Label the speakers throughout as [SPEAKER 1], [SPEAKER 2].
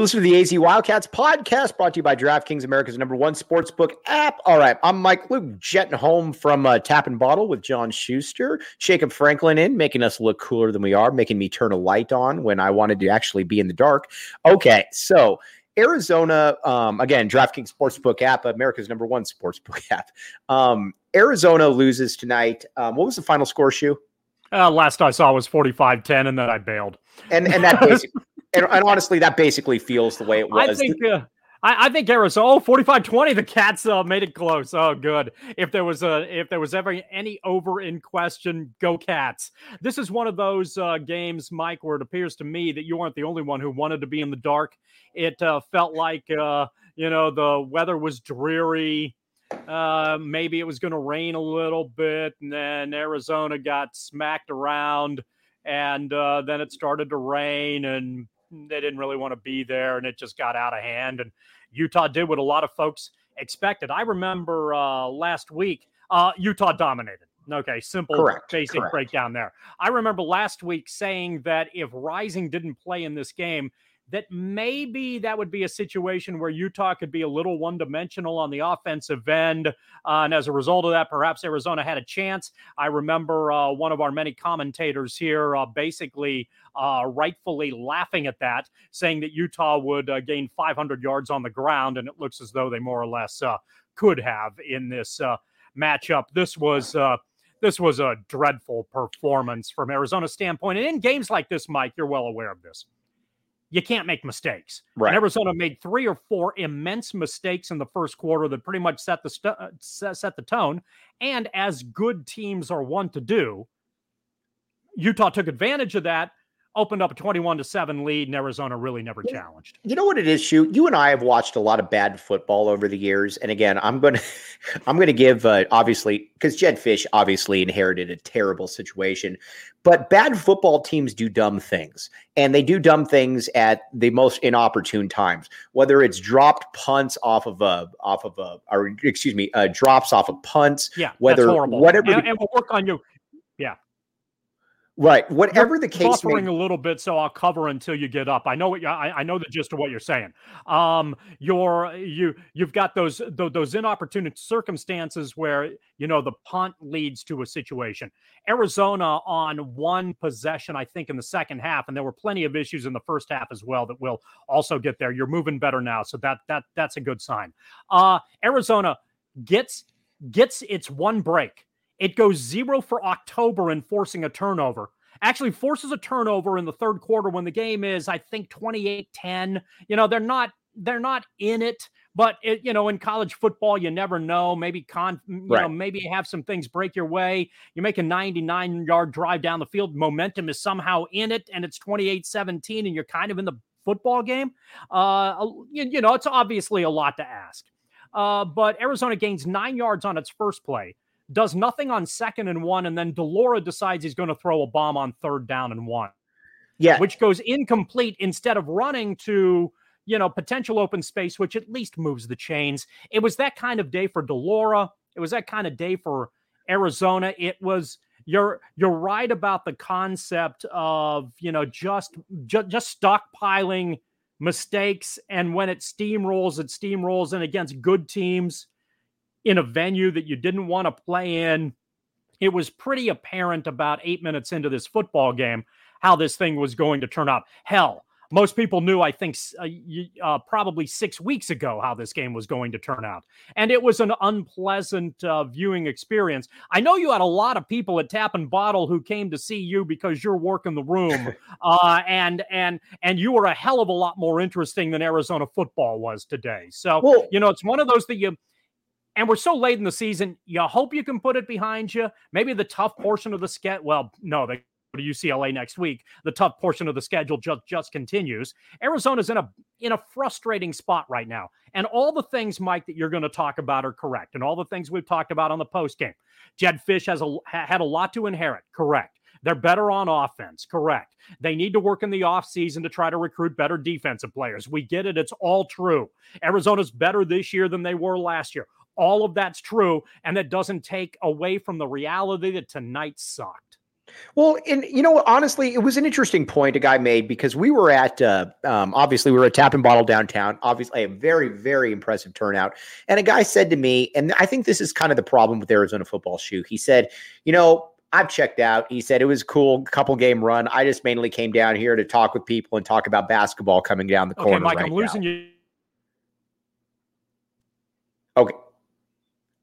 [SPEAKER 1] You're listening to the AZ Wildcats podcast brought to you by DraftKings, America's number one sportsbook app. All right, I'm Mike Luke, jetting home from uh, Tap and Bottle with John Schuster. Jacob Franklin in, making us look cooler than we are, making me turn a light on when I wanted to actually be in the dark. Okay, so Arizona, um, again, DraftKings Sportsbook app, America's number one sportsbook app. Um, Arizona loses tonight. Um, what was the final score, Shu?
[SPEAKER 2] Uh, last I saw was 45 10, and then I bailed.
[SPEAKER 1] And, and that basically and, and, honestly, that basically feels the way it was.
[SPEAKER 2] I think. Uh, I, I, think Arizona. Oh, 45-20, The Cats uh, made it close. Oh, good. If there was a, if there was ever any over in question, go Cats. This is one of those uh, games, Mike, where it appears to me that you aren't the only one who wanted to be in the dark. It uh, felt like uh, you know the weather was dreary. Uh, maybe it was going to rain a little bit, and then Arizona got smacked around, and uh, then it started to rain, and they didn't really want to be there, and it just got out of hand. And Utah did what a lot of folks expected. I remember uh, last week, uh, Utah dominated. Okay, simple, Correct. basic Correct. breakdown there. I remember last week saying that if Rising didn't play in this game, that maybe that would be a situation where Utah could be a little one dimensional on the offensive end. Uh, and as a result of that, perhaps Arizona had a chance. I remember uh, one of our many commentators here uh, basically uh, rightfully laughing at that, saying that Utah would uh, gain 500 yards on the ground. And it looks as though they more or less uh, could have in this matchup. This was this was a dreadful performance from Arizona's standpoint. And in games like this, Mike, you're well aware of this you can't make mistakes. Right. And Arizona made three or four immense mistakes in the first quarter that pretty much set the st- uh, set the tone. And as good teams are wont to do, Utah took advantage of that opened up a 21 to 7 lead and Arizona really never challenged.
[SPEAKER 1] You know what it is, shoot. You and I have watched a lot of bad football over the years. And again, I'm going to I'm going to give uh, obviously cuz Jedd Fisch obviously inherited a terrible situation. But bad football teams do dumb things. And they do dumb things at the most inopportune times. Whether it's dropped punts off of a off of a or excuse me, uh, drops off of punts,
[SPEAKER 2] yeah,
[SPEAKER 1] whether
[SPEAKER 2] whatever and, and we'll work on you.
[SPEAKER 1] Right. Whatever you're the case
[SPEAKER 2] buffering may... a little bit, so I'll cover until you get up. I know what you, I, I know the gist of what you're saying. Um, you're you you've got those those inopportune circumstances where you know the punt leads to a situation. Arizona on one possession, I think, in the second half, and there were plenty of issues in the first half as well that will also get there. You're moving better now, so that that that's a good sign. Uh, Arizona gets gets its one break it goes zero for October in forcing a turnover. Actually, forces a turnover in the third quarter when the game is, I think, 28 10. You know, they're not they're not in it, But it, you know, in college football, you never know. Maybe con, you
[SPEAKER 1] Right.
[SPEAKER 2] know, maybe have some things break your way. You make a 99 yard drive down the field. Momentum is somehow in it, and it's 28 17, and you're kind of in the football game. Uh, you, you know, it's obviously a lot to ask. Uh, but Arizona gains nine yards on its first play, does nothing on second and one, and then de Laura decides he's going to throw a bomb on third down and one.
[SPEAKER 1] Yeah.
[SPEAKER 2] which goes incomplete instead of running to you know potential open space which at least moves the chains. It was that kind of day for de Laura. It was that kind of day for arizona. It was you're you're right about the concept of you know just ju- just stockpiling mistakes and when it steamrolls it steamrolls and against good teams in a venue that you didn't want to play in it was pretty apparent about eight minutes into this football game how this thing was going to turn out. Hell, most people knew, I think, uh, uh, probably six weeks ago how this game was going to turn out. And it was an unpleasant uh, viewing experience. I know you had a lot of people at Tap and Bottle who came to see you because you're working the room, uh, and and and you were a hell of a lot more interesting than Arizona football was today. So
[SPEAKER 1] Well-
[SPEAKER 2] you know, it's one of those that you and we're so late in the season. You hope you can put it behind you. Maybe the tough portion of the sketch. Well, no, they go to UCLA next week. The tough portion of the schedule just just continues. Arizona's in a in a frustrating spot right now, and all the things, Mike, that you're going to talk about are correct, and all the things we've talked about on the post game. Jedd Fisch has a ha- had a lot to inherit. Correct. They're better on offense. Correct. They need to work in the offseason to try to recruit better defensive players. We get it. It's all true. Arizona's better this year than they were last year. All of that's true. And that doesn't take away from the reality that tonight sucked.
[SPEAKER 1] Well, and you know, honestly, it was an interesting point a guy made because we were at, uh, um, obviously, we were at Tap and Bottle downtown. Obviously, a very, very impressive turnout. And a guy said to me, and I think this is kind of the problem with Arizona football Shu. He said, you know, I've checked out. He said it was a cool couple game run. I just mainly came down here to talk with people and talk about basketball coming down the corner.
[SPEAKER 2] Okay, Mike,
[SPEAKER 1] right
[SPEAKER 2] I'm losing
[SPEAKER 1] now.
[SPEAKER 2] you.
[SPEAKER 1] Okay.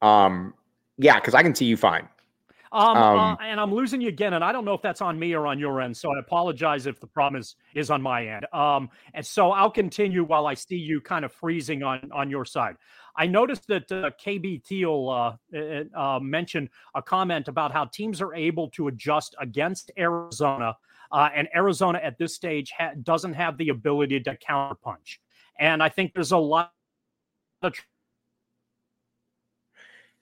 [SPEAKER 1] Um, yeah, because I can see you fine.
[SPEAKER 2] Um,
[SPEAKER 1] Um,
[SPEAKER 2] uh, and I'm losing you again, and I don't know if that's on me or on your end. So I apologize if the problem is is on my end. Um, and so I'll continue while I see you kind of freezing on on your side. I noticed that uh, KB Teal uh, uh, uh, mentioned a comment about how teams are able to adjust against Arizona, uh, and Arizona at this stage ha- doesn't have the ability to counterpunch. And I think there's a lot of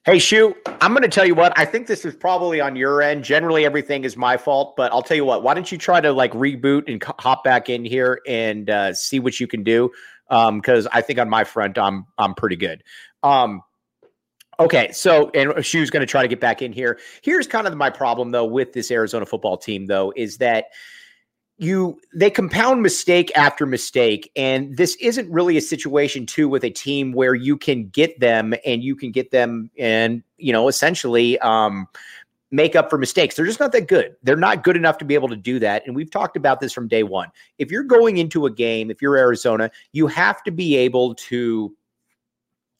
[SPEAKER 1] Hey, Shu, I'm going to tell you what. I think this is probably on your end. Generally, everything is my fault, but I'll tell you what. Why don't you try to like reboot and hop back in here and uh, see what you can do? Because I think on my front, I'm I'm pretty good. Um, okay, so and Shu's going to try to get back in here. Here's kind of my problem though with this Arizona football team though is that you they compound mistake after mistake and this isn't really a situation too with a team where you can get them and you can get them and you know essentially um make up for mistakes. They're just not that good. They're not good enough to be able to do that and we've talked about this from day one. If you're going into a game if you're arizona you have to be able to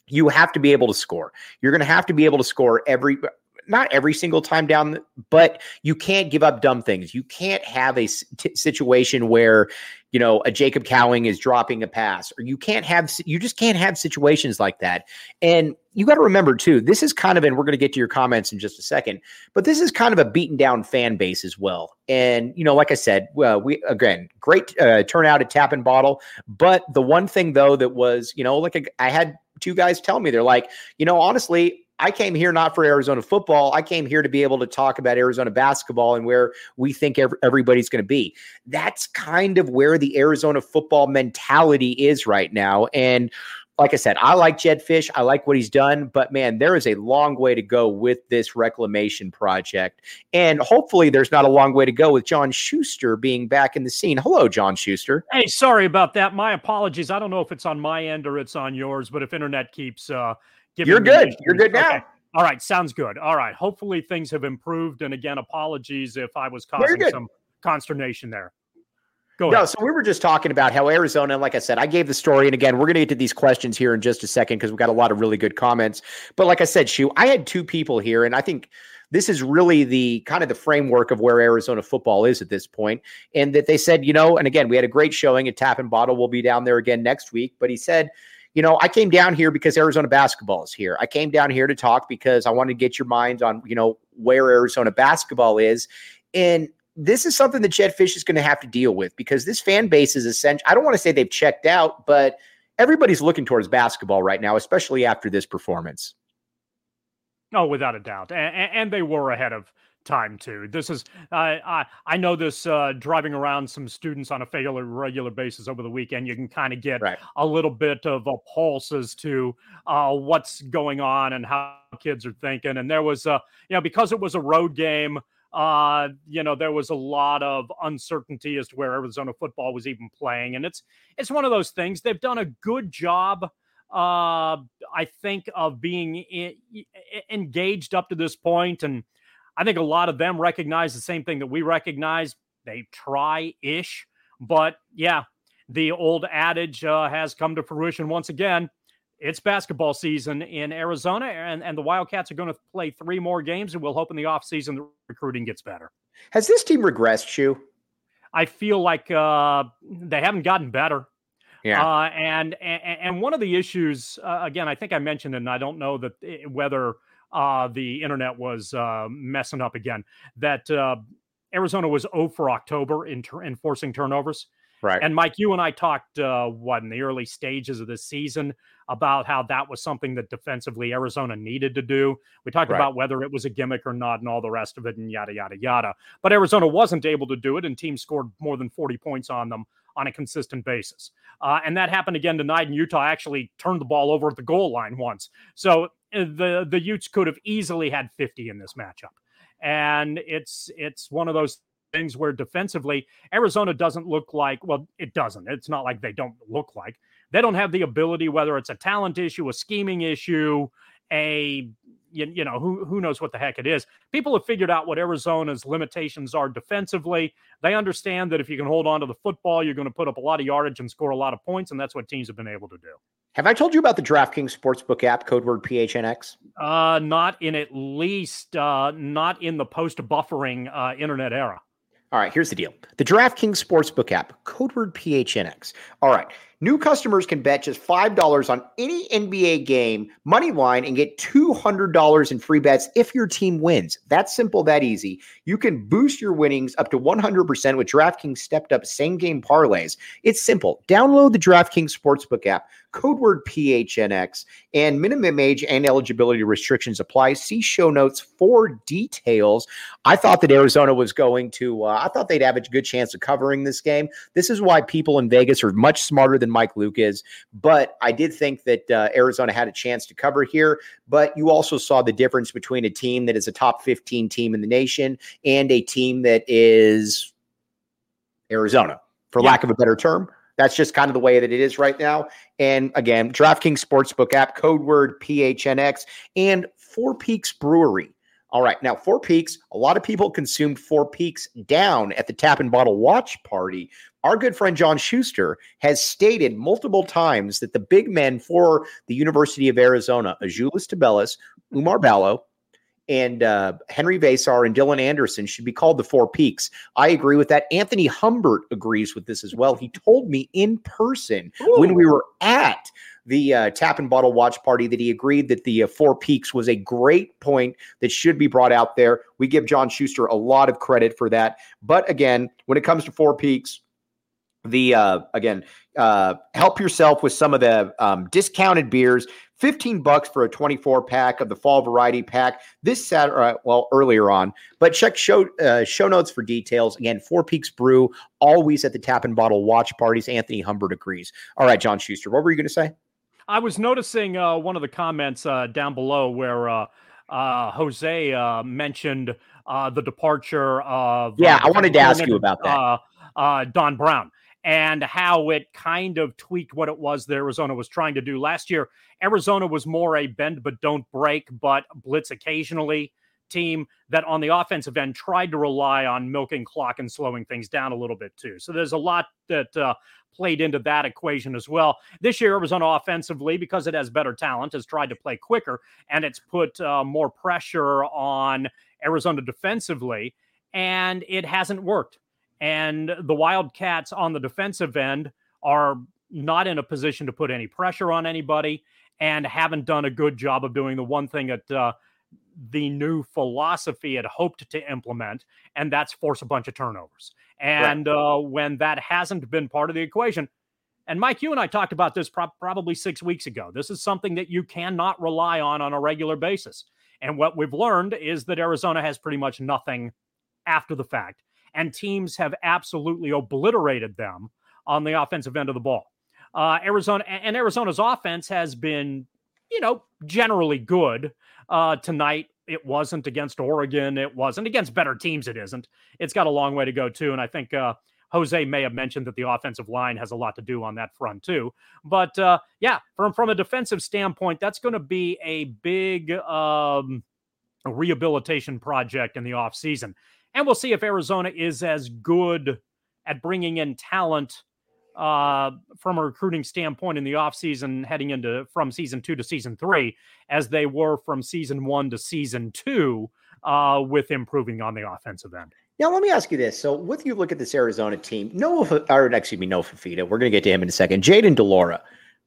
[SPEAKER 1] you have to be able to score. You're going to have to be able to score every not every single time down, but you can't give up dumb things. You can't have a t- situation where, you know, a Jacob Cowing is dropping a pass, or you can't have, you just can't have situations like that. And you got to remember too, this is kind of, and we're going to get to your comments in just a second, but this is kind of a beaten down fan base as well. And, you know, like I said, well, we, again, great uh, turnout at Tap and Bottle. But the one thing though, that was, you know, like a, I had two guys tell me, they're like, you know, honestly, I came here not for Arizona football. I came here to be able to talk about Arizona basketball and where we think ev- everybody's going to be. That's kind of where the Arizona football mentality is right now. And like I said, I like Jedd Fisch. I like what he's done, but man, there is a long way to go with this reclamation project. And hopefully, there's not a long way to go with John Schuster being back in the scene. Hello, John Schuster.
[SPEAKER 2] Hey, sorry about that. My apologies. I don't know if it's on my end or it's on yours, but if internet keeps uh
[SPEAKER 1] You're good. You're good now.
[SPEAKER 2] Okay. All right, sounds good. All right. Hopefully things have improved. And again, apologies if I was causing some consternation there. Go
[SPEAKER 1] No,
[SPEAKER 2] ahead.
[SPEAKER 1] so we were just talking about how Arizona, like I said, I gave the story. And again, we're going to get to these questions here in just a second because we've got a lot of really good comments. But like I said, Shu, I had two people here, and I think this is really the kind of the framework of where Arizona football is at this point. And that they said, you know, and again, we had a great showing at Tap and Bottle. We'll be down there again next week. But he said, you know, I came down here because Arizona basketball is here. I came down here to talk because I wanted to get your mind on, you know, where Arizona basketball is. And this is something that Jedd Fisch is going to have to deal with because this fan base is essential. I don't want to say they've checked out, but everybody's looking towards basketball right now, especially after this performance.
[SPEAKER 2] Oh, without a doubt, and, and they were ahead of time too. This is uh, I I know this uh, driving around some students on a fairly regular basis over the weekend. You can kind of get right. a little bit of a pulse as to uh, what's going on and how kids are thinking. And there was uh, you know because it was a road game. Uh, you know, there was a lot of uncertainty as to where Arizona football was even playing, and it's it's one of those things. They've done a good job uh, I think, of being in, engaged up to this point. And I think a lot of them recognize the same thing that we recognize. They try ish. But yeah, the old adage uh, has come to fruition once again. It's basketball season in Arizona, and, and the Wildcats are going to play three more games, and we'll hope in the offseason the recruiting gets better.
[SPEAKER 1] Has this team regressed, Shu?
[SPEAKER 2] I feel like uh, they haven't gotten better.
[SPEAKER 1] Yeah.
[SPEAKER 2] Uh, and, and and one of the issues, uh, again, I think I mentioned, and I don't know that it, whether uh, the internet was uh, messing up again. That uh, Arizona was 0 for October in ter- enforcing turnovers.
[SPEAKER 1] Right.
[SPEAKER 2] And Mike, you and I talked uh, what in the early stages of the season about how that was something that defensively Arizona needed to do. We talked right. about whether it was a gimmick or not and all the rest of it and yada yada yada. But Arizona wasn't able to do it, and teams scored more than 40 points on them on a consistent basis. Uh, and that happened again tonight. And Utah actually turned the ball over at the goal line once. So Uh, the the Utes could have easily had 50 in this matchup. And it's it's one of those things where defensively Arizona doesn't look like well it doesn't. It's not like they don't look like. They don't have the ability whether it's a talent issue, a scheming issue, a you, you know who who knows what the heck it is. People have figured out what Arizona's limitations are defensively. They understand that if you can hold on to the football, you're going to put up a lot of yardage and score a lot of points, and that's what teams have been able to do.
[SPEAKER 1] Have I told you about the DraftKings Sportsbook app, code word PHNX?
[SPEAKER 2] Uh, not in at least uh, not in the post buffering uh, internet era.
[SPEAKER 1] All right, here's the deal. The DraftKings Sportsbook app, code word PHNX. All right. New customers can bet just $5 on any NBA game, money line, and get $200 in free bets if your team wins. That's simple, that easy. You can boost your winnings up to 100% with DraftKings stepped up same game parlays. It's simple. Download the DraftKings Sportsbook app, code word PHNX, and minimum age and eligibility restrictions apply. See show notes for details. I thought that Arizona was going to, uh, I thought they'd have a good chance of covering this game. This is why people in Vegas are much smarter than Mike Luke is. But I did think that uh, Arizona had a chance to cover here. But you also saw the difference between a team that is a top 15 team in the nation and a team that is Arizona, for yeah. lack of a better term. That's just kind of the way that it is right now. And again, DraftKings Sportsbook app, code word PHNX, and Four Peaks Brewery. All right. Now, Four Peaks, a lot of people consumed Four Peaks down at the Tap and Bottle watch party. Our good friend John Schuster has stated multiple times that the big men for the University of Arizona, Azuolas Tubelis, Oumar Ballo, and uh, Henry Veesaar and Dylan Anderson should be called the Four Peaks. I agree with that. Anthony Humbert agrees with this as well. He told me in person Ooh. when we were at the uh, tap and bottle watch party that he agreed that the uh, Four Peaks was a great point that should be brought out there. We give John Schuster a lot of credit for that. But again, when it comes to Four Peaks, the uh, again, uh, help yourself with some of the um, discounted beers. 15 bucks for a 24 pack of the fall variety pack this Saturday, uh, well, earlier on. But check show uh, show notes for details. Again, Four Peaks Brew, always at the tap and bottle watch parties. Anthony Humbert agrees. All right, John Schuster, what were you going to say?
[SPEAKER 2] I was noticing uh, one of the comments uh, down below where uh, uh Jose uh, mentioned uh, the departure of.
[SPEAKER 1] Yeah, I wanted to ask you about that.
[SPEAKER 2] Don Brown and how it kind of tweaked what it was that Arizona was trying to do last year. Arizona was more a bend but don't break, but blitz occasionally team that on the offensive end tried to rely on milking clock and slowing things down a little bit too. So there's a lot that uh, played into that equation as well. This year, Arizona offensively, because it has better talent, has tried to play quicker and it's put uh, more pressure on Arizona defensively, and it hasn't worked. And the Wildcats on the defensive end are not in a position to put any pressure on anybody and haven't done a good job of doing the one thing that uh, the new philosophy had hoped to implement, and that's force a bunch of turnovers. And right. uh, when that hasn't been part of the equation, and Mike, you and I talked about this pro- probably six weeks ago. This is something that you cannot rely on on a regular basis. And what we've learned is that Arizona has pretty much nothing after the fact, and teams have absolutely obliterated them on the offensive end of the ball. Uh, Arizona and Arizona's offense has been, you know, generally good. Uh, tonight, it wasn't against Oregon. It wasn't against better teams. It isn't. It's got a long way to go too. And I think uh, Jose may have mentioned that the offensive line has a lot to do on that front too. But uh, yeah, from from a defensive standpoint, that's going to be a big um, rehabilitation project in the offseason. And we'll see if Arizona is as good at bringing in talent uh, from a recruiting standpoint in the offseason heading into from season two to season three as they were from season one to season two uh, with improving on the offensive end.
[SPEAKER 1] Now, let me ask you this. So, with you look at this Arizona team, Noah, or excuse me, Noah Fifita, we're going to get to him in a second. Jayden de Laura,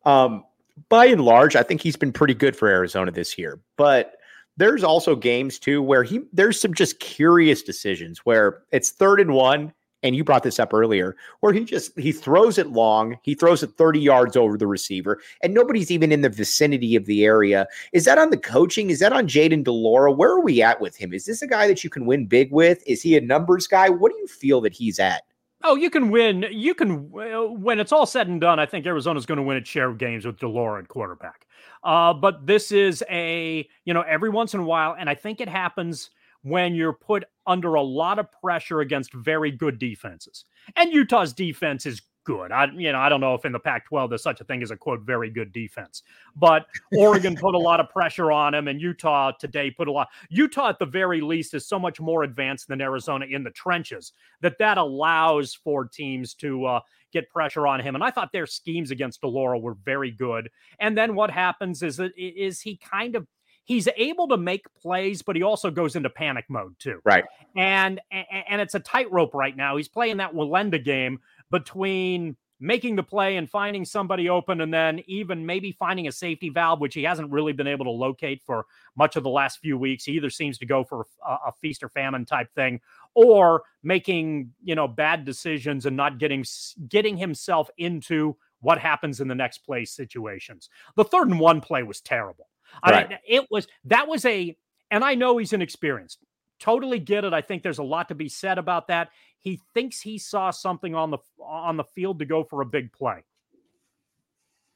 [SPEAKER 1] um, by and large, I think he's been pretty good for Arizona this year. But there's also games too where he there's some just curious decisions where it's third and one and you brought this up earlier, where he just he throws it long, he throws it 30 yards over the receiver, and nobody's even in the vicinity of the area. Is that on the coaching? Is that on Jayden de Laura? Where are we at with him? Is this a guy that you can win big with? Is he a numbers guy? What do you feel that he's at?
[SPEAKER 2] Oh, you can win. You can when it's all said and done. I think Arizona's going to win its share of games with de Laura at quarterback. Uh, but this is a you know every once in a while, and I think it happens when you're put under a lot of pressure against very good defenses. And Utah's defense is good. I you know, I don't know if in the Pac-12 there's such a thing as a quote very good defense. But Oregon put a lot of pressure on him and Utah today put a lot Utah at the very least is so much more advanced than Arizona in the trenches that that allows for teams to uh, get pressure on him. And I thought their schemes against de Laura were very good. And then what happens is that is he kind of he's able to make plays, but he also goes into panic mode too.
[SPEAKER 1] Right.
[SPEAKER 2] And and it's a tightrope right now. He's playing that Wallenda game between making the play and finding somebody open and then even maybe finding a safety valve which he hasn't really been able to locate for much of the last few weeks he either seems to go for a, a feast or famine type thing or making you know bad decisions and not getting getting himself into what happens in the next play situations the third and one play was terrible Right. I mean, it was that was a, and I know he's inexperienced. Totally get it. I think there's a lot to be said about that. He thinks he saw something on the on the field to go for a big play.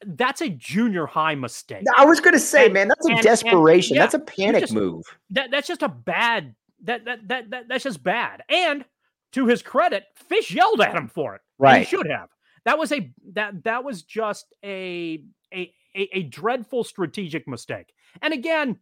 [SPEAKER 2] That's a junior high mistake.
[SPEAKER 1] I was going to say, and, man, that's a and, desperation. And, yeah, that's a panic
[SPEAKER 2] just,
[SPEAKER 1] move.
[SPEAKER 2] That, that's just a bad. That, that that that that's just bad. And to his credit, Fisch yelled at him for it.
[SPEAKER 1] Right,
[SPEAKER 2] he should have. That was a that that was just a a a, a dreadful strategic mistake. And again,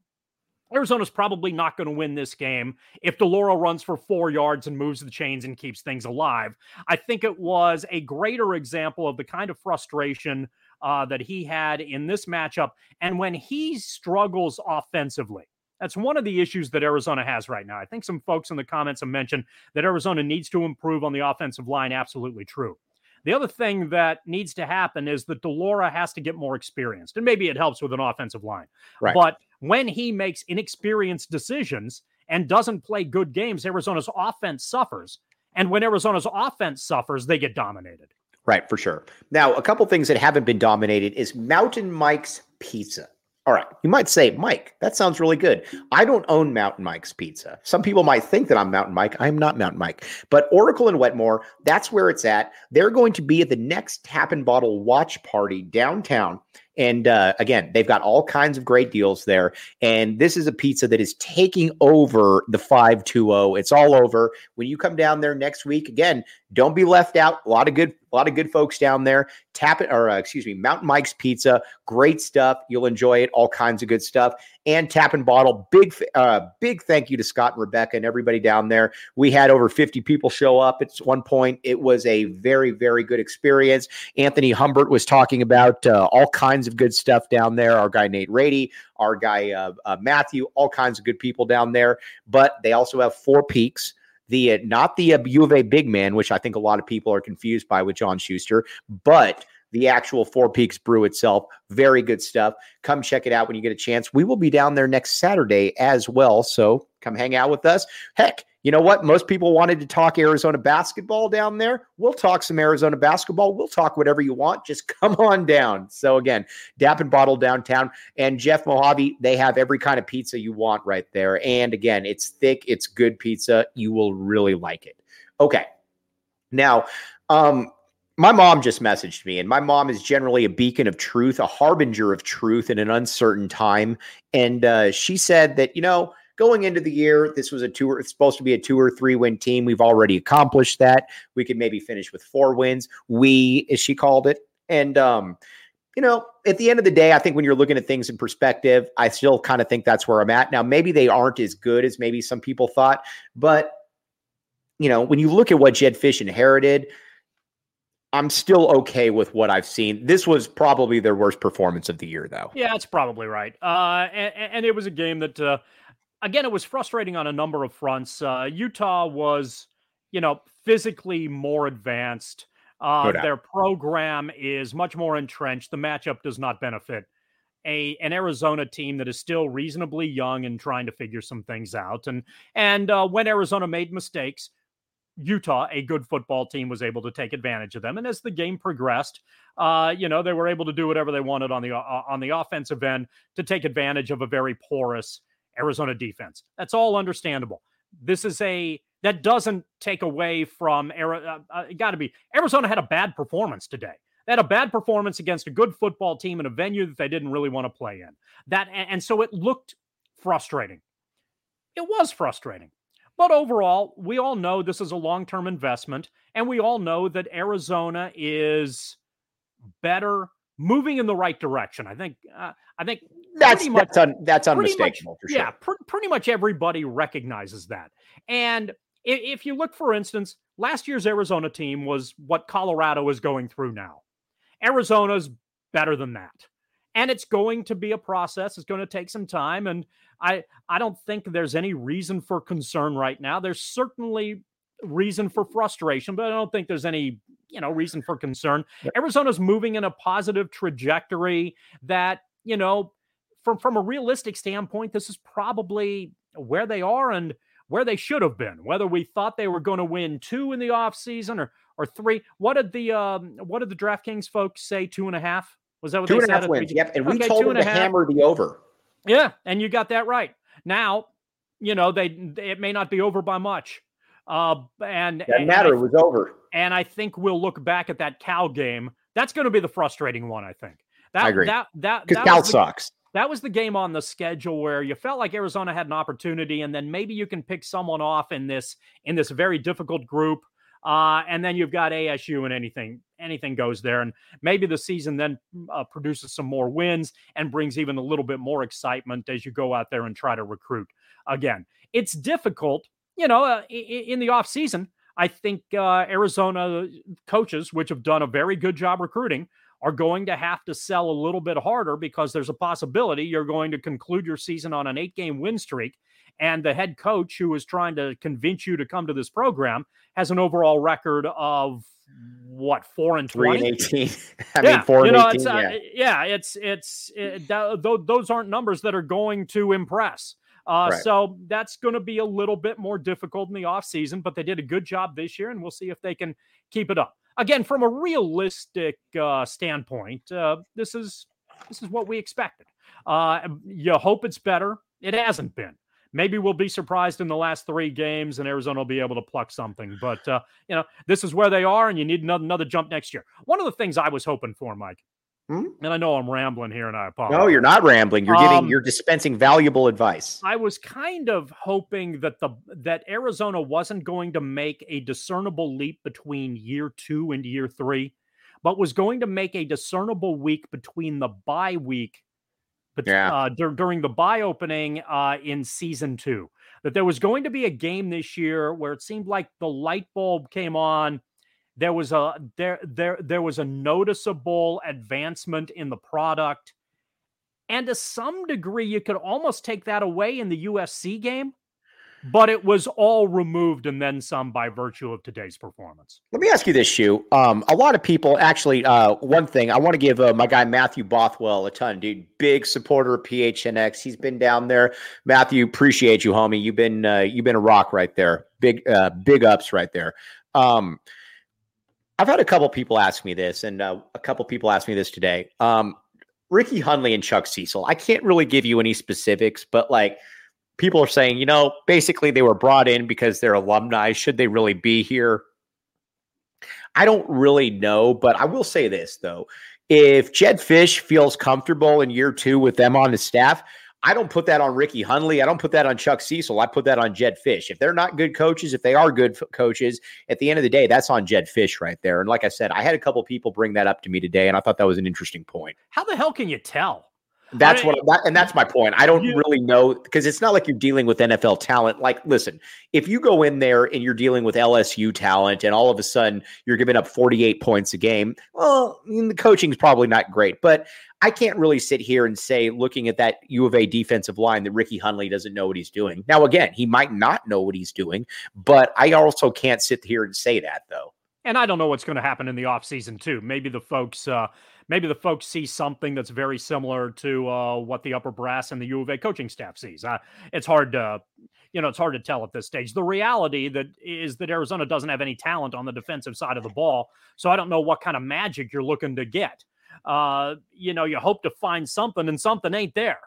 [SPEAKER 2] Arizona's probably not going to win this game if de Laura runs for four yards and moves the chains and keeps things alive. I think it was a greater example of the kind of frustration uh, that he had in this matchup. And when he struggles offensively, that's one of the issues that Arizona has right now. I think some folks in the comments have mentioned that Arizona needs to improve on the offensive line. Absolutely true. The other thing that needs to happen is that de Laura has to get more experienced, and maybe it helps with an offensive line.
[SPEAKER 1] Right.
[SPEAKER 2] But when he makes inexperienced decisions and doesn't play good games, Arizona's offense suffers. And when Arizona's offense suffers, they get dominated.
[SPEAKER 1] Right, for sure. Now, a couple things that haven't been dominated is Mountain Mike's Pizza. All right. You might say, Mike, that sounds really good. I don't own Mountain Mike's Pizza. Some people might think that I'm Mountain Mike. I'm not Mountain Mike. But Oracle and Wetmore, that's where it's at. They're going to be at the next Tap and Bottle watch party downtown and uh, again, they've got all kinds of great deals there. And this is a pizza that is taking over the 520. It's all over. When you come down there next week, again, don't be left out. A lot of good, a lot of good folks down there. Tap it, or uh, excuse me, Mountain Mike's Pizza. Great stuff. You'll enjoy it. All kinds of good stuff. And Tap and Bottle. Big, uh, big thank you to Scott and Rebecca and everybody down there. We had over 50 people show up at one point. It was a very, very good experience. Anthony Humbert was talking about uh, all kinds of good stuff down there. Our guy Nate Rady, our guy uh, uh, Matthew, all kinds of good people down there. But they also have Four Peaks. The not the uh, A big man, which I think a lot of people are confused by with John Schuster, but the actual Four Peaks brew itself. Very good stuff. Come check it out when you get a chance. We will be down there next Saturday as well. So come hang out with us. Heck, you know what? Most people wanted to talk Arizona basketball down there. We'll talk some Arizona basketball. We'll talk whatever you want. Just come on down. So again, Tap and Bottle downtown and Jeff Mojave, they have every kind of pizza you want right there. And again, it's thick, it's good pizza. You will really like it. Okay. Now, um, my mom just messaged me, and my mom is generally a beacon of truth, a harbinger of truth in an uncertain time. And uh, she said that, you know, going into the year, this was a two, it's supposed to be a two or three win team. We've already accomplished that. We could maybe finish with four wins. We, as she called it. And, um, you know, at the end of the day, I think when you're looking at things in perspective, I still kind of think that's where I'm at. Now, maybe they aren't as good as maybe some people thought, but, you know, when you look at what Jedd Fisch inherited, I'm still okay with what I've seen. This was probably their worst performance of the year, though.
[SPEAKER 2] Yeah, that's probably right. Uh, and, and, it was a game that, uh, again, it was frustrating on a number of fronts. Uh, Utah was, you know, physically more advanced. Uh, their program is much more entrenched. The matchup does not benefit a an Arizona team that is still reasonably young and trying to figure some things out. And and uh, when Arizona made mistakes, Utah, a good football team, was able to take advantage of them. And as the game progressed, uh, you know they were able to do whatever they wanted on the uh, on the offensive end to take advantage of a very porous Arizona defense. That's all understandable. This is a that doesn't take away from uh, uh, got to be Arizona had a bad performance today. They had a bad performance against a good football team in a venue that they didn't really want to play in. That and so it looked frustrating. It was frustrating. But overall, we all know this is a long-term investment and we all know that Arizona is better moving in the right direction. I think uh, I think
[SPEAKER 1] that's much, that's un, that's unmistakable
[SPEAKER 2] much,
[SPEAKER 1] for sure.
[SPEAKER 2] Yeah, pr- pretty much everybody recognizes that. And if, if you look, for instance, last year's Arizona team was what Colorado is going through now. Arizona's better than that. And it's going to be a process. It's going to take some time. And I I don't think there's any reason for concern right now. There's certainly reason for frustration, but I don't think there's any you know reason for concern. Arizona's moving in a positive trajectory that you know from from a realistic standpoint, this is probably where they are and where they should have been. Whether we thought they were going to win two in the offseason or or three. What did the um, what did the DraftKings folks say? Two and a half? Was that what
[SPEAKER 1] two
[SPEAKER 2] they
[SPEAKER 1] and
[SPEAKER 2] said?
[SPEAKER 1] a half wins? Yep. And we okay, told them to hammer the over.
[SPEAKER 2] Yeah, and you got that right. Now, you know they it may not be over by much. Uh, and
[SPEAKER 1] doesn't matter. I, was over.
[SPEAKER 2] And I think we'll look back at that Cal game. That's going to be the frustrating one. I think. That,
[SPEAKER 1] I agree.
[SPEAKER 2] That that
[SPEAKER 1] because Cal sucks.
[SPEAKER 2] That was the game on the schedule where you felt like Arizona had an opportunity, and then maybe you can pick someone off in this in this very difficult group. Uh, and then you've got ASU and anything anything goes there, and maybe the season then uh, produces some more wins and brings even a little bit more excitement as you go out there and try to recruit again. It's difficult, you know, uh, in, in the off season. I think uh, Arizona coaches, which have done a very good job recruiting, are going to have to sell a little bit harder because there's a possibility you're going to conclude your season on an eight game win streak. And the head coach who is trying to convince you to come to this program has an overall record of what four and
[SPEAKER 1] 20? three and 18 i
[SPEAKER 2] yeah,
[SPEAKER 1] mean four
[SPEAKER 2] you know,
[SPEAKER 1] and 18
[SPEAKER 2] it's, uh, yeah. yeah it's it's it, that, those aren't numbers that are going to impress uh, right. So that's going to be a little bit more difficult in the offseason, but they did a good job this year, and we'll see if they can keep it up again, from a realistic uh, standpoint, uh, this is this is what we expected. Uh, you hope it's better. It hasn't been. Maybe we'll be surprised in the last three games, and Arizona will be able to pluck something. But uh, you know, this is where they are, and you need another, another jump next year. One of the things I was hoping for, Mike, Hmm? And I know I'm rambling here, and I apologize.
[SPEAKER 1] No, you're not rambling. You're giving, um, you're dispensing valuable advice.
[SPEAKER 2] I was kind of hoping that the that Arizona wasn't going to make a discernible leap between year two and year three, but was going to make a discernible week between the bye week, but yeah. uh, d- during the bye opening uh, in season two. That there was going to be a game this year where it seemed like the light bulb came on there was a there there there was a noticeable advancement in the product. And to some degree, you could almost take that away in the USC game but it was all removed and then some by virtue of today's performance.
[SPEAKER 1] Let me ask you this, Shu. Um, a lot of people actually, uh, one thing I want to give uh, my guy Matthew Bothwell a ton, dude. Big supporter of PHNX. He's been down there. Matthew, appreciate you, homie. You've been uh, you've been a rock right there. Big uh, big ups right there. Um, I've had a couple people ask me this, and uh, a couple people asked me this today. Um, Ricky Hunley and Chuck Cecil. I can't really give you any specifics, but like people are saying, you know, basically they were brought in because they're alumni. Should they really be here? I don't really know, but I will say this though. If Jedd Fisch feels comfortable in year two with them on the staff, I don't put that on Ricky Hunley. I don't put that on Chuck Cecil. I put that on Jedd Fisch. If they're not good coaches, if they are good coaches, at the end of the day, that's on Jedd Fisch right there. And like I said, I had a couple people bring that up to me today, and I thought that was an interesting point.
[SPEAKER 2] How the hell can you tell?
[SPEAKER 1] That's what, that, and that's my point. I don't really know because it's not like you're dealing with NFL talent. Like, listen, if you go in there and you're dealing with LSU talent, and all of a sudden you're giving up 48 points a game, well, I mean, the coaching's probably not great. But I can't really sit here and say, looking at that U of A defensive line, that Ricky Hunley doesn't know what he's doing. Now, again, he might not know what he's doing, but I also can't sit here and say that though.
[SPEAKER 2] And I don't know what's going to happen in the offseason, too. Maybe the folks, uh, maybe the folks see something that's very similar to uh, what the upper brass and the U of A coaching staff sees. Uh, it's hard to, you know, it's hard to tell at this stage. The reality that is that Arizona doesn't have any talent on the defensive side of the ball, so I don't know what kind of magic you're looking to get. Uh, you know, you hope to find something, and something ain't there.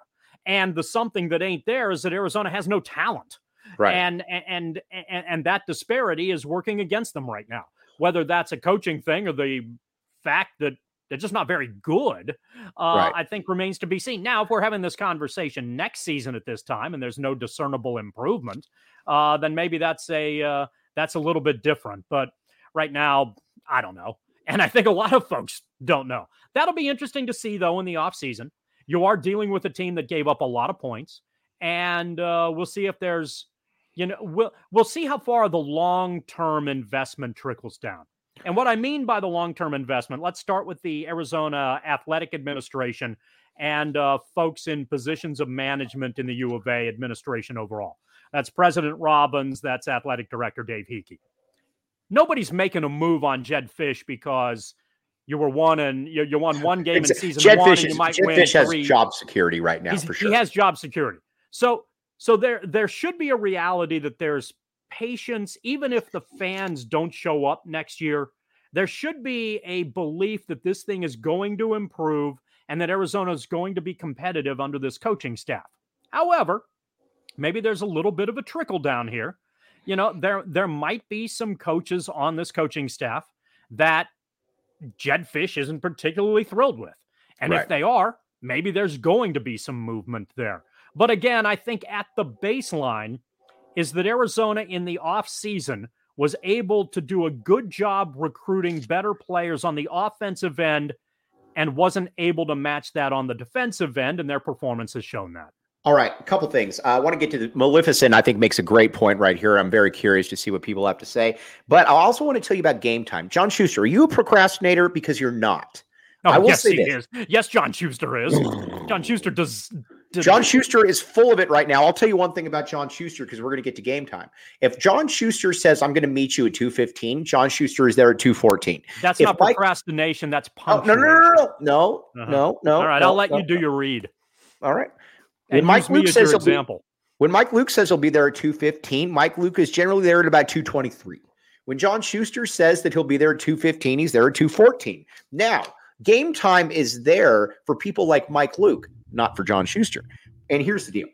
[SPEAKER 2] And the something that ain't there is that Arizona has no talent.
[SPEAKER 1] Right.
[SPEAKER 2] And, and and and that disparity is working against them right now. Whether that's a coaching thing or the fact that they're just not very good, uh,
[SPEAKER 1] Right.
[SPEAKER 2] I think remains to be seen. Now, if we're having this conversation next season at this time and there's no discernible improvement, uh, then maybe that's a uh, that's a little bit different. But right now, I don't know, and I think a lot of folks don't know. That'll be interesting to see though in the offseason. You are dealing with a team that gave up a lot of points, and uh, we'll see if there's you know we'll we'll see how far the long-term investment trickles down. And what I mean by the long-term investment, let's start with the Arizona Athletic Administration and uh, folks in positions of management in the U of A administration overall. That's President Robbins, that's Athletic Director Dave Heeke. Nobody's making a move on Jedd Fisch because you were one and you, you won one game in season
[SPEAKER 1] Jedd
[SPEAKER 2] one,
[SPEAKER 1] Fish,
[SPEAKER 2] and you
[SPEAKER 1] is-
[SPEAKER 2] win
[SPEAKER 1] Fish has
[SPEAKER 2] three.
[SPEAKER 1] job security right now
[SPEAKER 2] He's-
[SPEAKER 1] for sure.
[SPEAKER 2] He has job security. So so there there should be a reality that there's patience, even if the fans don't show up next year. There should be a belief that this thing is going to improve and that Arizona is going to be competitive under this coaching staff. However, maybe there's a little bit of a trickle down here. You know, there there might be some coaches on this coaching staff that Jedd Fisch isn't particularly thrilled with. And
[SPEAKER 1] Right.
[SPEAKER 2] if they are, maybe there's going to be some movement there. But again, I think at the baseline is that Arizona in the offseason was able to do a good job recruiting better players on the offensive end and wasn't able to match that on the defensive end, and their performance has shown that.
[SPEAKER 1] All right, a couple things. Uh, I want to get to the Maleficent. I think makes a great point right here. I'm very curious to see what people have to say. But I also want to tell you about game time. John Schuster, are you a procrastinator? Because you're not.
[SPEAKER 2] Oh,
[SPEAKER 1] I will
[SPEAKER 2] yes,
[SPEAKER 1] say
[SPEAKER 2] he
[SPEAKER 1] this.
[SPEAKER 2] is. Yes, John Schuster is. John Schuster does.
[SPEAKER 1] John Schuster is full of it right now. I'll tell you one thing about John Schuster because we're going to get to game time. If John Schuster says I'm going to meet you at 2:15, John Schuster is there at 2:14.
[SPEAKER 2] That's
[SPEAKER 1] if
[SPEAKER 2] not
[SPEAKER 1] Mike-
[SPEAKER 2] procrastination. That's
[SPEAKER 1] Oh, no, no, no, no, no, no,
[SPEAKER 2] Uh-huh.
[SPEAKER 1] no, no.
[SPEAKER 2] All right,
[SPEAKER 1] no,
[SPEAKER 2] I'll let
[SPEAKER 1] no,
[SPEAKER 2] you do your read.
[SPEAKER 1] All right.
[SPEAKER 2] And
[SPEAKER 1] When Mike Luke says he'll be-
[SPEAKER 2] example.
[SPEAKER 1] When Mike Luke says he'll be there at 215, Mike Luke is generally there at about 223. When John Schuster says that he'll be there at 215, he's there at 214. Now, game time is there for people like Mike Luke, not for John Schuster. And here's the deal.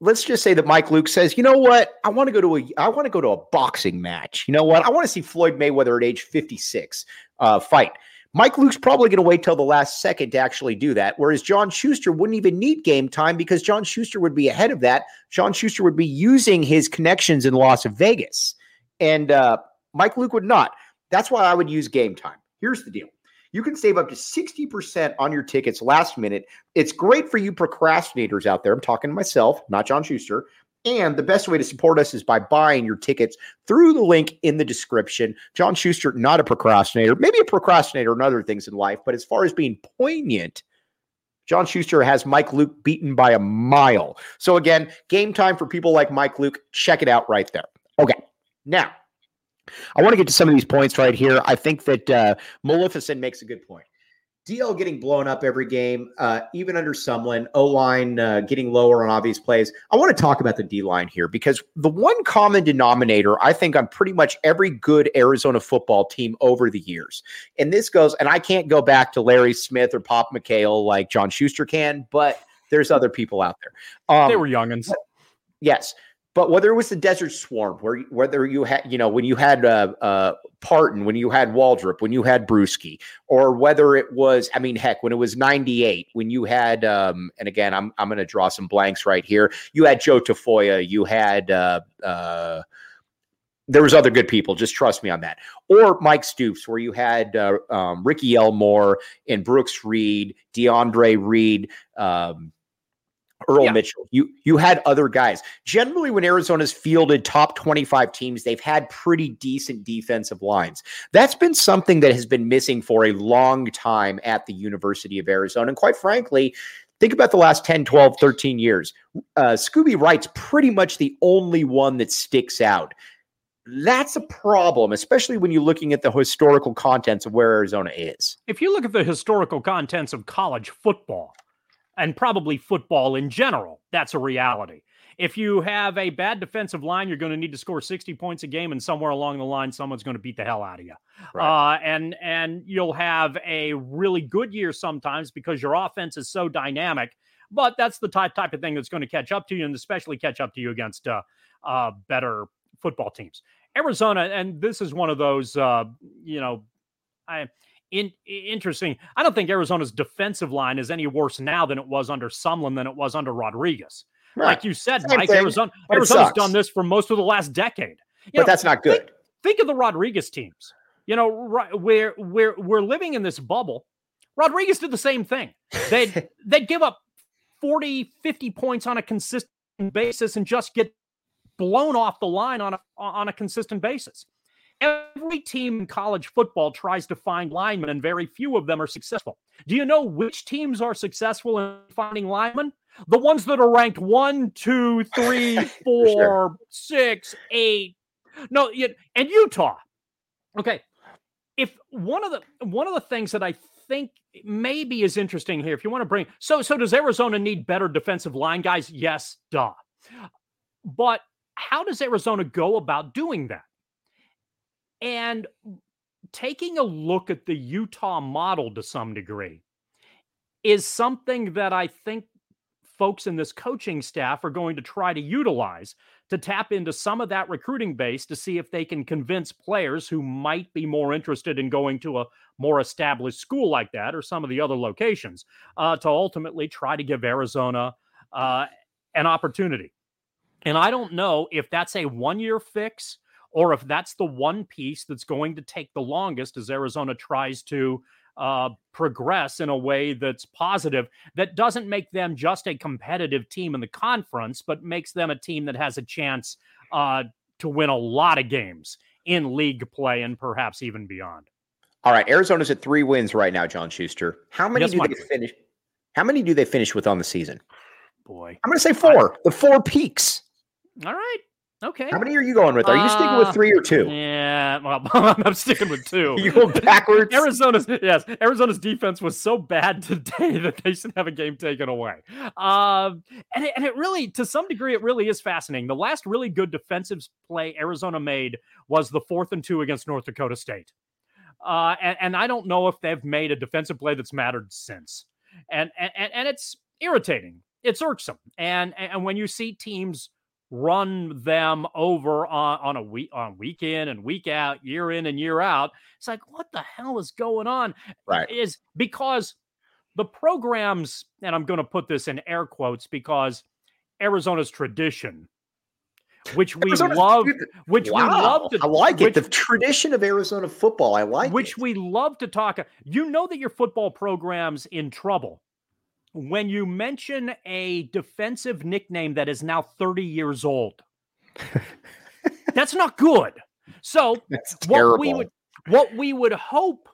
[SPEAKER 1] Let's just say that Mike Luke says, "You know what? I want to go to a I want to go to a boxing match. You know what? I want to see Floyd Mayweather at age 56 uh, fight." Mike Luke's probably going to wait till the last second to actually do that. Whereas John Schuster wouldn't even need game time because John Schuster would be ahead of that. John Schuster would be using his connections in Las Vegas. And uh, Mike Luke would not. That's why I would use game time. Here's the deal you can save up to 60% on your tickets last minute. It's great for you procrastinators out there. I'm talking to myself, not John Schuster. And the best way to support us is by buying your tickets through the link in the description. John Schuster, not a procrastinator, maybe a procrastinator in other things in life, but as far as being poignant, John Schuster has Mike Luke beaten by a mile. So again, game time for people like Mike Luke. Check it out right there. Okay. Now, I want to get to some of these points right here. I think that uh, Maleficent makes a good point. DL getting blown up every game, uh, even under Sumlin, O line uh, getting lower on obvious plays. I want to talk about the D line here because the one common denominator I think on pretty much every good Arizona football team over the years, and this goes, and I can't go back to Larry Smith or Pop McKale like John Schuster can, but there's other people out there.
[SPEAKER 2] Um, they were youngins.
[SPEAKER 1] Yes. But whether it was the Desert Swarm, where whether you had, you know, when you had uh, uh, Parton, when you had Waldrop, when you had Bruschi, or whether it was, I mean, heck, when it was '98, when you had, um, and again, I'm I'm going to draw some blanks right here. You had Joe Tafoya, you had. Uh, uh, there was other good people. Just trust me on that. Or Mike Stoops, where you had uh, um, Ricky Elmore and Brooks Reed, D'Aundre Reed, um, Earl yeah. Mitchell. You you had other guys. Generally, when Arizona's fielded top 25 teams, they've had pretty decent defensive lines. That's been something that has been missing for a long time at the University of Arizona. And quite frankly, think about the last 10, 12, 13 years. Uh, Scooby Wright's pretty much the only one that sticks out. That's a problem, especially when you're looking at the historical contents of where Arizona is.
[SPEAKER 2] If you look at the historical contents of college football, and probably football in general. That's a reality. If you have a bad defensive line, you're going to need to score 60 points a game, and somewhere along the line, someone's going to beat the hell out of you. Right. Uh, and and you'll have a really good year sometimes because your offense is so dynamic. But that's the type type of thing that's going to catch up to you, and especially catch up to you against uh, uh, better football teams. Arizona, and this is one of those, uh, you know, I in, interesting. I don't think Arizona's defensive line is any worse now than it was under Sumlin than it was under Rodriguez. Right. Like you said, Same Mike, thing, Arizona, Arizona's done this for most of the last decade.
[SPEAKER 1] You but know, that's not good.
[SPEAKER 2] Think, think, of the Rodriguez teams. You know, right, we're we're we're living in this bubble. Rodriguez did the same thing. They'd they'd give up 40, 50 points on a consistent basis and just get blown off the line on a on a consistent basis. Every team in college football tries to find linemen, and very few of them are successful. Do you know which teams are successful in finding linemen? The ones that are ranked one, two, three, four, sure. six, eight. No, and Utah. Okay, if one of the one of the things that I think maybe is interesting here, if you want to bring so so does Arizona need better defensive line guys? Yes, duh. But how does Arizona go about doing that? And taking a look at the Utah model to some degree is something that I think folks in this coaching staff are going to try to utilize to tap into some of that recruiting base to see if they can convince players who might be more interested in going to a more established school like that or some of the other locations uh, to ultimately try to give Arizona uh, an opportunity. And I don't know if that's a one year fix or if that's the one piece that's going to take the longest as Arizona tries to uh, progress in a way that's positive, that doesn't make them just a competitive team in the conference, but makes them a team that has a chance uh, to win a lot of games in league play and perhaps even beyond.
[SPEAKER 1] All right, Arizona's at three wins right now, John Schuster. How many yes, do they finish? How many do they finish with on the season?
[SPEAKER 2] Boy,
[SPEAKER 1] I'm going to say four. I, the four peaks.
[SPEAKER 2] All right. Okay.
[SPEAKER 1] How many are you going with? Are you sticking with uh, three or two?
[SPEAKER 2] Yeah, well, I'm sticking with two.
[SPEAKER 1] you go backwards.
[SPEAKER 2] Arizona's yes, Arizona's defense was so bad today that they should have a game taken away. Um, and it, and it really, to some degree, it really is fascinating. The last really good defensive play Arizona made was the fourth and two against North Dakota State. Uh, and, and I don't know if they've made a defensive play that's mattered since. And and and it's irritating. It's irksome. And and when you see teams run them over on, on a week on week in and week out, year in and year out. It's like, what the hell is going on?
[SPEAKER 1] Right.
[SPEAKER 2] Is because the programs, and I'm going to put this in air quotes because Arizona's tradition, which we Arizona's, love, which wow, we love to,
[SPEAKER 1] I like
[SPEAKER 2] which,
[SPEAKER 1] it. The tradition of Arizona football, I like
[SPEAKER 2] which
[SPEAKER 1] it.
[SPEAKER 2] we love to talk. You know that your football program's in trouble when you mention a defensive nickname that is now 30 years old. that's not good. So what we would what we would hope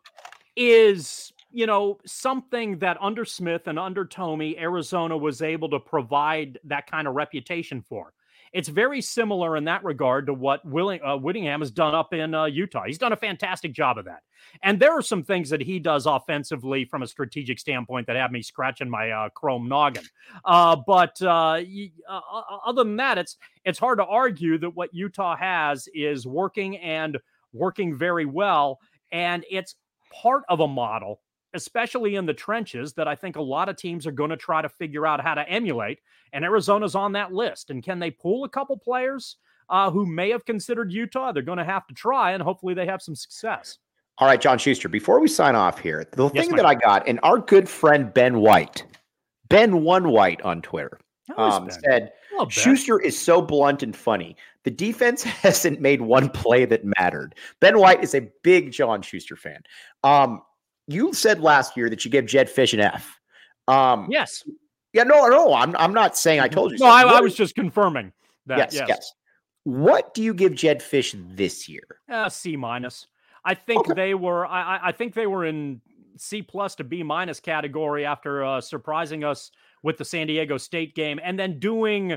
[SPEAKER 2] is you know, something that under Smith and under Tomey, Arizona was able to provide that kind of reputation for. It's very similar in that regard to what Willing, uh, Whittingham has done up in uh, Utah. He's done a fantastic job of that. And there are some things that he does offensively from a strategic standpoint that have me scratching my uh, chrome noggin. Uh, but uh, uh, other than that, it's it's hard to argue that what Utah has is working and working very well, and it's part of a model especially in the trenches, that I think a lot of teams are going to try to figure out how to emulate. And Arizona's on that list. And can they pull a couple players uh, who may have considered Utah? They're going to have to try, and hopefully they have some success.
[SPEAKER 1] All right, John Schuster, before we sign off here, the yes, thing that I got, and our good friend Ben White, Ben One White on Twitter, um, said, Schuster is so blunt and funny. The defense hasn't made one play that mattered. Ben White is a big John Schuster fan. Um, you said last year that you gave Jedd Fisch an F.
[SPEAKER 2] Um, yes.
[SPEAKER 1] Yeah, no, no, I'm, I'm not saying I told you.
[SPEAKER 2] No, I, I, was just confirming that.
[SPEAKER 1] Yes, yes, yes. What do you give Jedd Fisch this year?
[SPEAKER 2] Uh, C minus. I think okay. they were. I, I think they were in C plus to B minus category after uh, surprising us with the San Diego State game, and then doing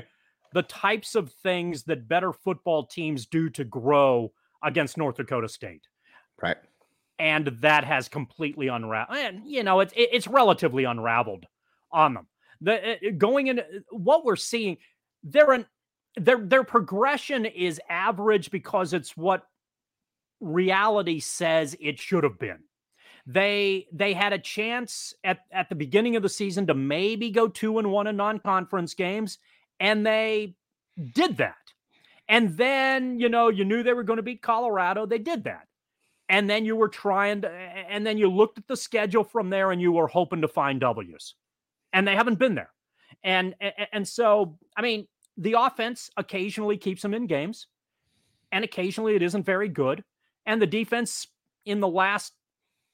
[SPEAKER 2] the types of things that better football teams do to grow against North Dakota State.
[SPEAKER 1] Right
[SPEAKER 2] and that has completely unraveled. And you know, it's it's relatively unraveled on them. The uh, going in, what we're seeing, they're an their their progression is average because it's what reality says it should have been. They they had a chance at at the beginning of the season to maybe go two and one in non-conference games, and they did that. And then you know you knew they were going to beat Colorado. They did that and then you were trying to, and then you looked at the schedule from there and you were hoping to find W's, and they haven't been there. And and so, I mean, the offense occasionally keeps them in games, and occasionally it isn't very good. And the defense in the last,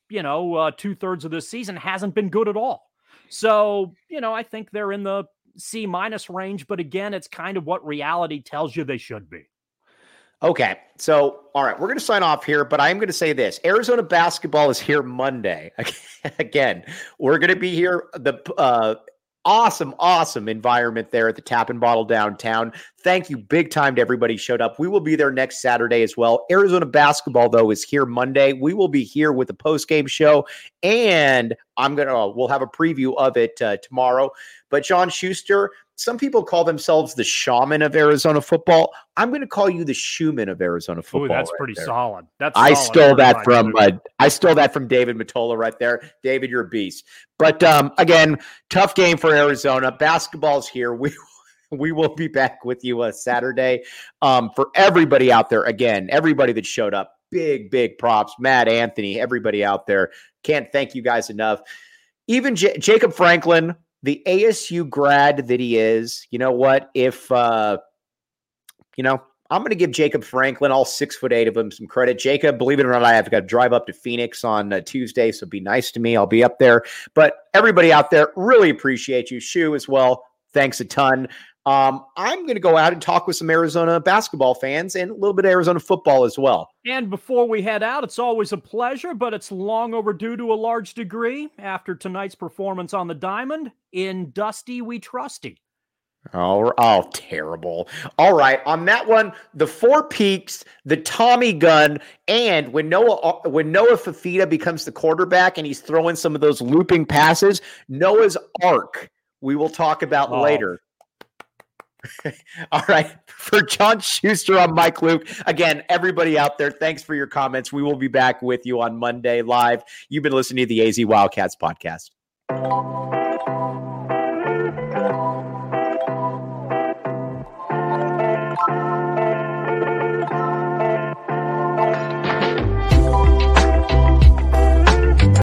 [SPEAKER 2] you know, uh, two thirds of this season hasn't been good at all. So, you know, I think they're in the C minus range, but again, it's kind of what reality tells you they should be.
[SPEAKER 1] Okay. So, all right, we're going to sign off here, but I'm going to say this Arizona basketball is here Monday. Again, we're going to be here. The uh, awesome, awesome environment there at the Tap and Bottle downtown. Thank you big time to everybody showed up. We will be there next Saturday as well. Arizona basketball though is here Monday. We will be here with a post game show, and I'm gonna we'll have a preview of it uh, tomorrow. But John Schuster, some people call themselves the shaman of Arizona football. I'm going to call you the Schumann of Arizona football. Ooh,
[SPEAKER 2] that's
[SPEAKER 1] right
[SPEAKER 2] pretty
[SPEAKER 1] there.
[SPEAKER 2] solid. That's
[SPEAKER 1] I
[SPEAKER 2] solid.
[SPEAKER 1] stole that from uh, I stole that from David Matola right there. David, you're a beast. But um, again, tough game for Arizona. Basketball's here. We we will be back with you uh, Saturday. Um, for everybody out there, again, everybody that showed up, big big props. Matt, Anthony, everybody out there. Can't thank you guys enough. Even J- Jacob Franklin the ASU grad that he is, you know what? If uh, you know, I'm going to give Jacob Franklin, all six foot eight of him, some credit. Jacob, believe it or not, I have got to drive up to Phoenix on uh, Tuesday, so be nice to me. I'll be up there. But everybody out there, really appreciate you. Shu as well. Thanks a ton. Um, I'm going to go out and talk with some Arizona basketball fans and a little bit of Arizona football as well.
[SPEAKER 2] And before we head out, it's always a pleasure, but it's long overdue to a large degree after tonight's performance on the diamond. In Dusty, we trusty.
[SPEAKER 1] Oh, oh, terrible. All right. On that one, the four peaks, the Tommy gun, and when Noah uh, when Noah Fifita becomes the quarterback and he's throwing some of those looping passes, Noah's arc we will talk about oh. later. All right. For John Schuster, I'm Mike Luke. Again, everybody out there, thanks for your comments. We will be back with you on Monday live. You've been listening to the AZ Wildcats podcast.